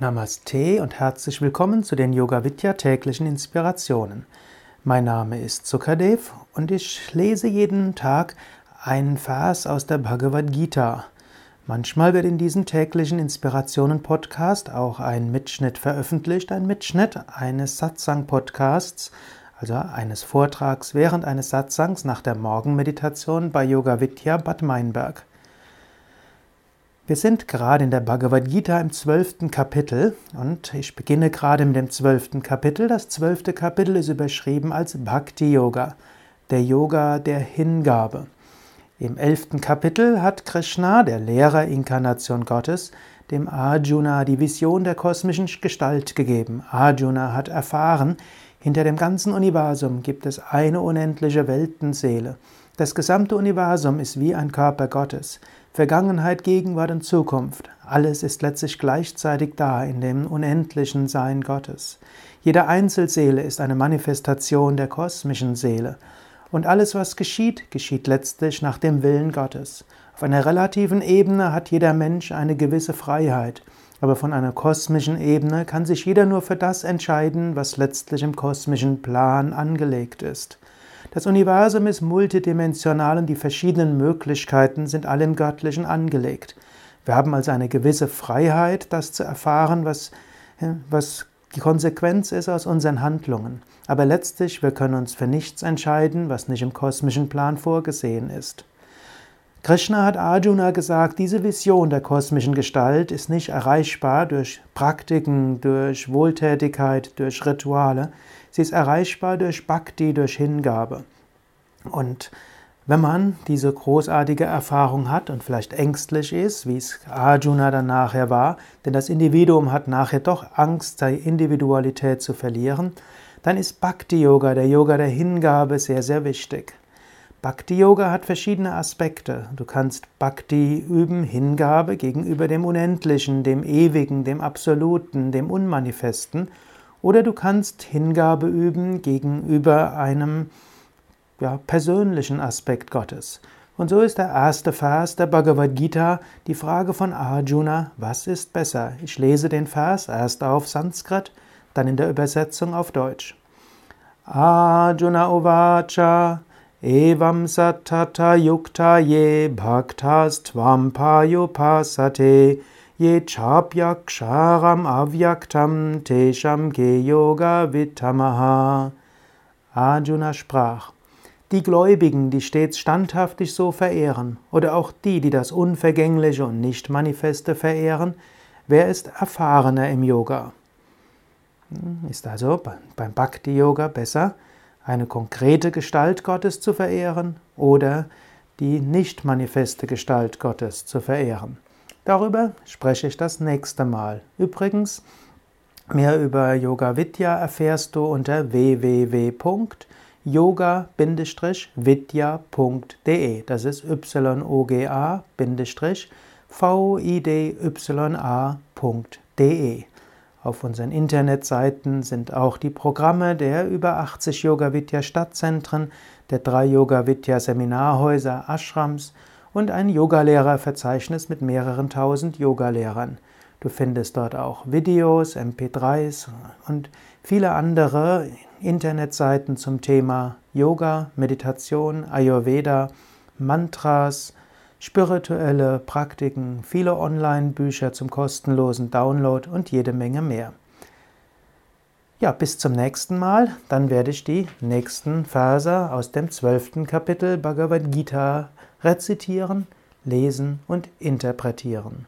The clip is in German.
Namaste und herzlich willkommen zu den Yoga Vidya täglichen Inspirationen. Mein Name ist Sukadev und ich lese jeden Tag einen Vers aus der Bhagavad Gita. Manchmal wird in diesem täglichen Inspirationen Podcast auch ein Mitschnitt veröffentlicht, ein Mitschnitt eines Satsang Podcasts, also eines Vortrags während eines Satsangs nach der Morgenmeditation bei Yoga Vidya Bad Meinberg. Wir sind gerade in der Bhagavad Gita im zwölften Kapitel und ich beginne gerade mit dem zwölften Kapitel. Das zwölfte Kapitel ist überschrieben als Bhakti Yoga, der Yoga der Hingabe. Im elften Kapitel hat Krishna, der Lehrer Inkarnation Gottes, dem Arjuna die Vision der kosmischen Gestalt gegeben. Arjuna hat erfahren, hinter dem ganzen Universum gibt es eine unendliche Weltenseele. Das gesamte Universum ist wie ein Körper Gottes. Vergangenheit, Gegenwart und Zukunft. Alles ist letztlich gleichzeitig da in dem unendlichen Sein Gottes. Jede Einzelseele ist eine Manifestation der kosmischen Seele. Und alles, was geschieht, geschieht letztlich nach dem Willen Gottes. Auf einer relativen Ebene hat jeder Mensch eine gewisse Freiheit, aber von einer kosmischen Ebene kann sich jeder nur für das entscheiden, was letztlich im kosmischen Plan angelegt ist. Das Universum ist multidimensional und die verschiedenen Möglichkeiten sind alle im Göttlichen angelegt. Wir haben also eine gewisse Freiheit, das zu erfahren, was, was die Konsequenz ist aus unseren Handlungen. Aber letztlich, wir können uns für nichts entscheiden, was nicht im kosmischen Plan vorgesehen ist. Krishna hat Arjuna gesagt, diese Vision der kosmischen Gestalt ist nicht erreichbar durch Praktiken, durch Wohltätigkeit, durch Rituale. Sie ist erreichbar durch Bhakti, durch Hingabe. Und wenn man diese großartige Erfahrung hat und vielleicht ängstlich ist, wie es Arjuna dann nachher war, denn das Individuum hat nachher doch Angst, seine Individualität zu verlieren, dann ist Bhakti Yoga, der Yoga der Hingabe, sehr, sehr wichtig. Bhakti Yoga hat verschiedene Aspekte. Du kannst Bhakti üben, Hingabe gegenüber dem Unendlichen, dem Ewigen, dem Absoluten, dem Unmanifesten. Oder du kannst Hingabe üben gegenüber einem ja, persönlichen Aspekt Gottes. Und so ist der erste Vers der Bhagavad Gita die Frage von Arjuna, was ist besser? Ich lese den Vers erst auf Sanskrit, dann in der Übersetzung auf Deutsch. Arjuna Uvacha Evam satata yukta ye bhaktas tvam payupasate ye chapyaksharam avyaktam tesham ge yoga vitamaha. Arjuna sprach, die Gläubigen, die stets standhaftig so verehren, oder auch die, die das Unvergängliche und Nicht-Manifeste verehren, wer ist erfahrener im Yoga? Hm, ist also beim Bhakti-Yoga besser, eine konkrete Gestalt Gottes zu verehren oder die nicht manifeste Gestalt Gottes zu verehren. Darüber spreche ich das nächste Mal. Übrigens, mehr über Yoga Vidya erfährst du unter www.yoga-vidya.de. Das ist y-o-g-a-v-i-d-y-a.de. Auf unseren Internetseiten sind auch die Programme der über 80 Yoga Vidya Stadtzentren, der drei Yoga Vidya Seminarhäuser, Ashrams und ein Yogalehrerverzeichnis mit mehreren tausend Yogalehrern. Du findest dort auch Videos, MP3s und viele andere Internetseiten zum Thema Yoga, Meditation, Ayurveda, Mantras, spirituelle Praktiken, viele Online-Bücher zum kostenlosen Download und jede Menge mehr. Ja, bis zum nächsten Mal. Dann werde ich die nächsten Verse aus dem zwölften Kapitel Bhagavad Gita rezitieren, lesen und interpretieren.